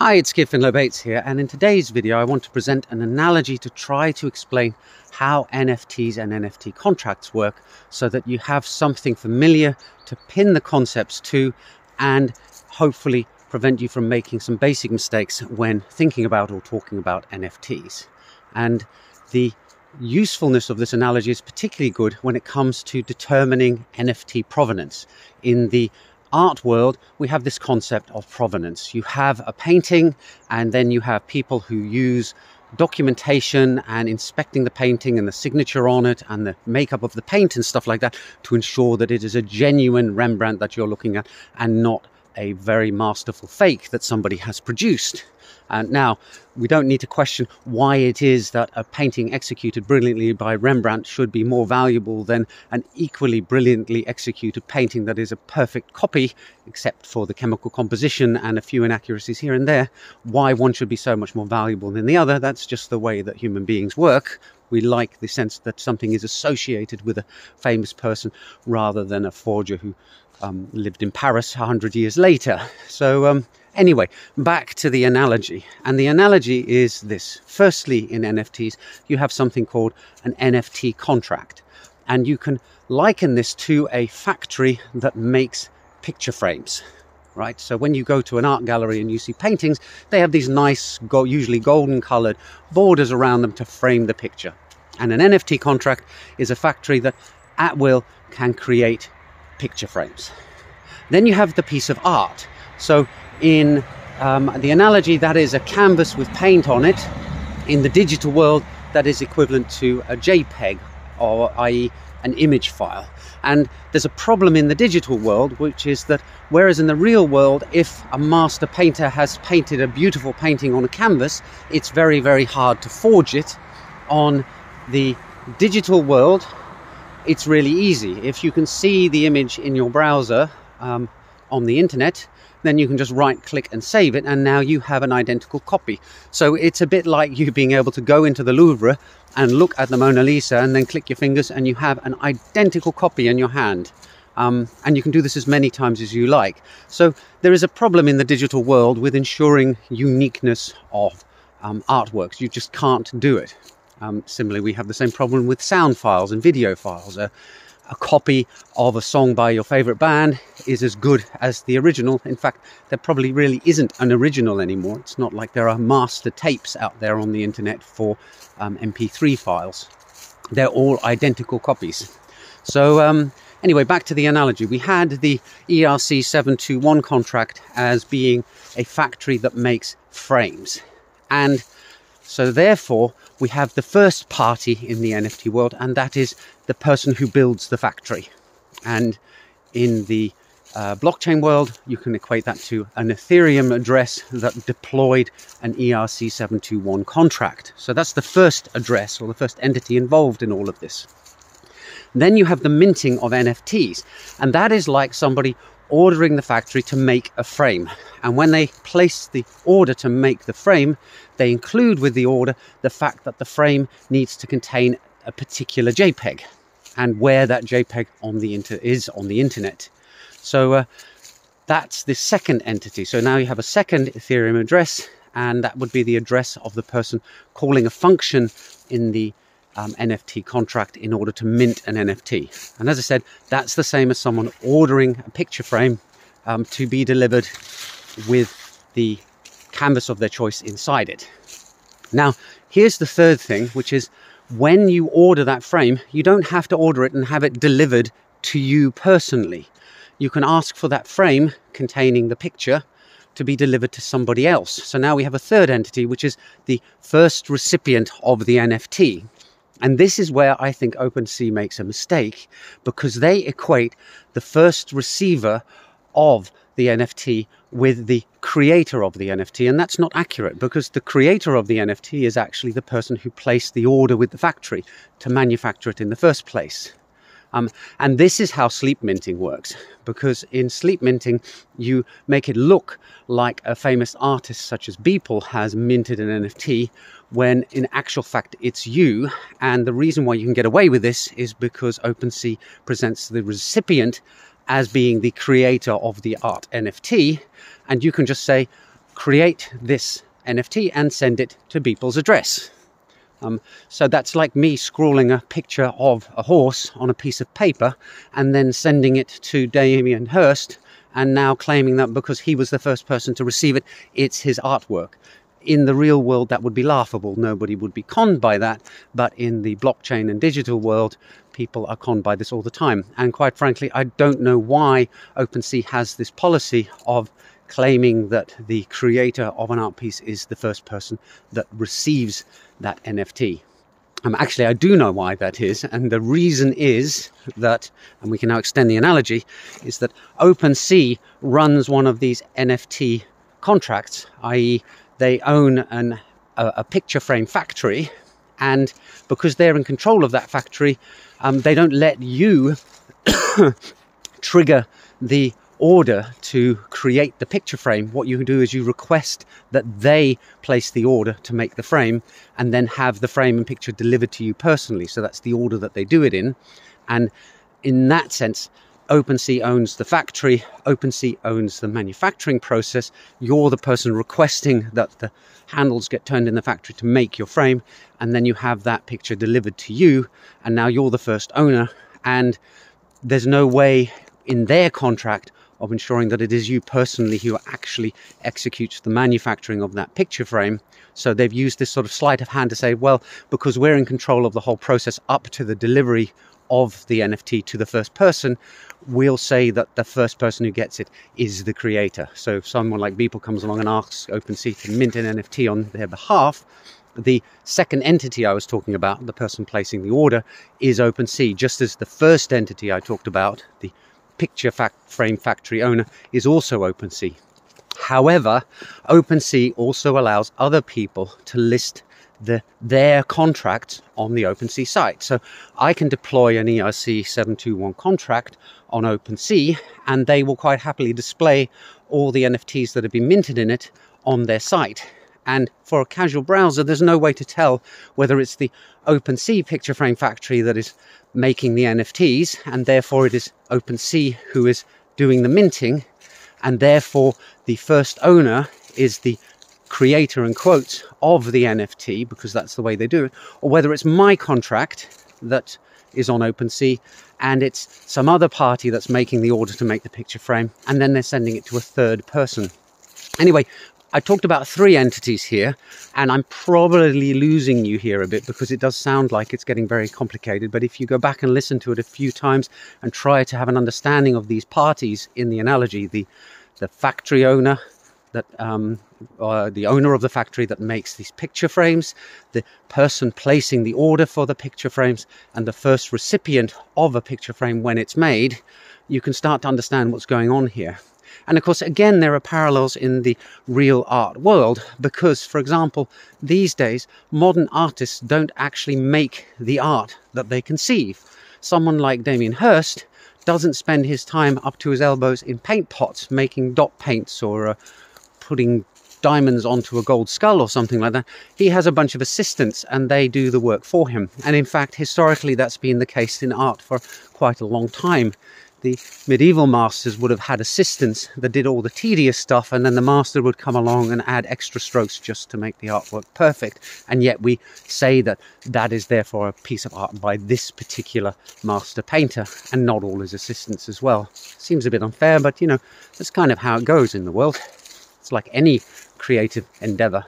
Hi, it's Keir Finlow Bates here, and in today's video, I want to present an analogy to try to explain how NFTs and NFT contracts work so that you have something familiar to pin the concepts to and hopefully prevent you from making some basic mistakes when thinking about or talking about NFTs. And the usefulness of this analogy is particularly good when it comes to determining NFT provenance. In the art world, we have this concept of provenance. You have a painting, and then you have people who use documentation and inspecting the painting and the signature on it and the makeup of the paint and stuff like that to ensure that it is a genuine Rembrandt that you're looking at and not a very masterful fake that somebody has produced. And now, we don't need to question why it is that a painting executed brilliantly by Rembrandt should be more valuable than an equally brilliantly executed painting that is a perfect copy, except for the chemical composition and a few inaccuracies here and there. Why one should be so much more valuable than the other, that's just the way that human beings work. We like the sense that something is associated with a famous person rather than a forger who um, lived in Paris a hundred years later. So, um, Anyway, back to the analogy. And the analogy is this. Firstly, in NFTs, you have something called an NFT contract. And you can liken this to a factory that makes picture frames. Right? So when you go to an art gallery and you see paintings, they have these nice, usually golden colored borders around them to frame the picture. And an NFT contract is a factory that at will can create picture frames. Then you have the piece of art. So in um, the analogy, that is a canvas with paint on it. In the digital world, that is equivalent to a JPEG, or i.e., an image file. And there's a problem in the digital world, which is that whereas in the real world, if a master painter has painted a beautiful painting on a canvas, it's very, very hard to forge it. On the digital world, it's really easy. If you can see the image in your browser um, on the internet, then you can just right click and save it, and now you have an identical copy. So it's a bit like you being able to go into the Louvre and look at the Mona Lisa and then click your fingers, and you have an identical copy in your hand. Um, and you can do this as many times as you like. So there is a problem in the digital world with ensuring uniqueness of um, artworks. You just can't do it. Um, similarly, we have the same problem with sound files and video files. Uh, a copy of a song by your favorite band is as good as the original. In fact, there probably really isn't an original anymore. It's not like there are master tapes out there on the internet for um, MP3 files. They're all identical copies. So, um, anyway, back to the analogy. We had the ERC 721 contract as being a factory that makes frames. And so, therefore, we have the first party in the NFT world, and that is the person who builds the factory. And in the uh, blockchain world, you can equate that to an Ethereum address that deployed an ERC721 contract. So that's the first address or the first entity involved in all of this. Then you have the minting of NFTs, and that is like somebody ordering the factory to make a frame. And when they place the order to make the frame, they include with the order the fact that the frame needs to contain a particular JPEG and where that JPEG on the inter- is on the internet. So uh, that's the second entity. So now you have a second Ethereum address, and that would be the address of the person calling a function in the um, NFT contract in order to mint an NFT. And as I said, that's the same as someone ordering a picture frame um, to be delivered with the canvas of their choice inside it. Now, here's the third thing, which is when you order that frame, you don't have to order it and have it delivered to you personally. You can ask for that frame containing the picture to be delivered to somebody else. So now we have a third entity, which is the first recipient of the NFT. And this is where I think OpenSea makes a mistake because they equate the first receiver of the NFT with the creator of the NFT. And that's not accurate because the creator of the NFT is actually the person who placed the order with the factory to manufacture it in the first place. Um, and this is how sleep minting works because in sleep minting, you make it look like a famous artist such as Beeple has minted an NFT when in actual fact it's you. And the reason why you can get away with this is because OpenSea presents the recipient as being the creator of the art NFT. And you can just say, create this NFT and send it to Beeple's address. Um, so that's like me scrawling a picture of a horse on a piece of paper and then sending it to Damien Hirst and now claiming that because he was the first person to receive it, it's his artwork. In the real world, that would be laughable. Nobody would be conned by that. But in the blockchain and digital world, people are conned by this all the time. And quite frankly, I don't know why OpenSea has this policy of claiming that the creator of an art piece is the first person that receives that NFT. Um, actually, I do know why that is, and the reason is that, and we can now extend the analogy, is that OpenSea runs one of these NFT contracts, i.e., they own an, a, a, picture frame factory, and because they're in control of that factory, um, they don't let you trigger the order to create the picture frame, what you do is you request that they place the order to make the frame and then have the frame and picture delivered to you personally. So that's the order that they do it in. And in that sense, OpenSea owns the factory, OpenSea owns the manufacturing process. You're the person requesting that the handles get turned in the factory to make your frame, and then you have that picture delivered to you, and now you're the first owner. And there's no way in their contract of ensuring that it is you personally who actually executes the manufacturing of that picture frame. So they've used this sort of sleight of hand to say, well, because we're in control of the whole process up to the delivery of the NFT to the first person, we'll say that the first person who gets it is the creator. So if someone like Beeple comes along and asks OpenSea to mint an NFT on their behalf, the second entity I was talking about, the person placing the order, is OpenSea, just as the first entity I talked about, the picture frame factory owner is also OpenSea. However, OpenSea also allows other people to list the, their contracts on the OpenSea site. So I can deploy an ERC 721 contract on OpenSea and they will quite happily display all the NFTs that have been minted in it on their site. And for a casual browser, there's no way to tell whether it's the OpenSea picture frame factory that is making the NFTs, and therefore it is OpenSea who is doing the minting, and therefore the first owner is the creator and quotes of the NFT because that's the way they do it, or whether it's my contract that is on OpenSea and it's some other party that's making the order to make the picture frame and then they're sending it to a third person. Anyway, I talked about three entities here, and I'm probably losing you here a bit because it does sound like it's getting very complicated. But if you go back and listen to it a few times and try to have an understanding of these parties in the analogy, the the factory owner, that um, uh, the owner of the factory that makes these picture frames, the person placing the order for the picture frames, and the first recipient of a picture frame when it's made, you can start to understand what's going on here. And of course, again, there are parallels in the real art world because, for example, these days, modern artists don't actually make the art that they conceive. Someone like Damien Hirst doesn't spend his time up to his elbows in paint pots making dot paints or uh, putting diamonds onto a gold skull or something like that. He has a bunch of assistants and they do the work for him. And in fact, historically, that's been the case in art for quite a long time the medieval masters would have had assistants that did all the tedious stuff, and then the master would come along and add extra strokes just to make the artwork perfect. And yet we say that that is therefore a piece of art by this particular master painter, and not all his assistants as well. Seems a bit unfair, but you know, that's kind of how it goes in the world. It's like any creative endeavor.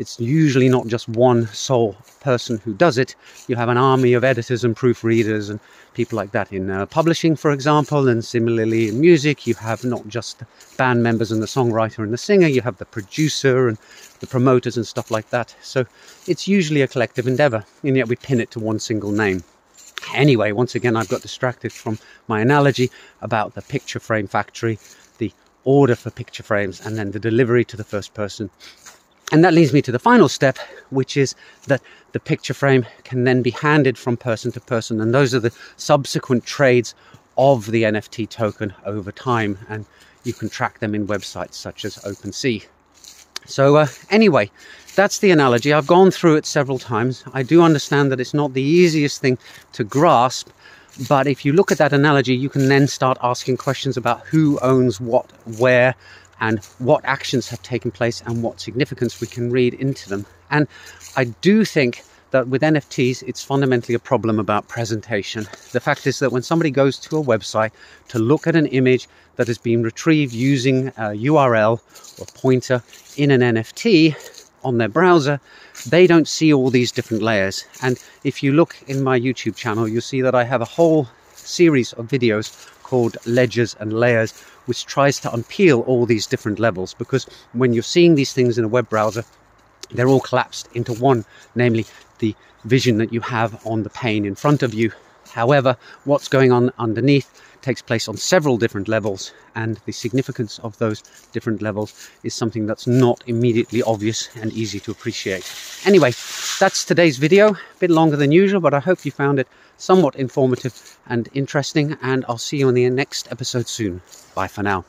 It's usually not just one sole person who does it. You have an army of editors and proofreaders and people like that in uh, publishing, for example, and similarly in music, you have not just the band members and the songwriter and the singer, you have the producer and the promoters and stuff like that. So it's usually a collective endeavor, and yet we pin it to one single name. Anyway, once again, I've got distracted from my analogy about the picture frame factory, the order for picture frames, and then the delivery to the first person and that leads me to the final step, which is that the picture frame can then be handed from person to person. And those are the subsequent trades of the NFT token over time. And you can track them in websites such as OpenSea. So, uh, anyway, that's the analogy. I've gone through it several times. I do understand that it's not the easiest thing to grasp. But if you look at that analogy, you can then start asking questions about who owns what, where, and what actions have taken place and what significance we can read into them. And I do think that with NFTs, it's fundamentally a problem about presentation. The fact is that when somebody goes to a website to look at an image that has been retrieved using a URL or pointer in an NFT on their browser, they don't see all these different layers. And if you look in my YouTube channel, you'll see that I have a whole series of videos called Ledgers and Layers, which tries to unpeel all these different levels because when you're seeing these things in a web browser, they're all collapsed into one, namely the vision that you have on the pane in front of you. However, what's going on underneath takes place on several different levels, and the significance of those different levels is something that's not immediately obvious and easy to appreciate. Anyway, that's today's video, a bit longer than usual, but I hope you found it somewhat informative and interesting, and I'll see you on the next episode soon. Bye for now.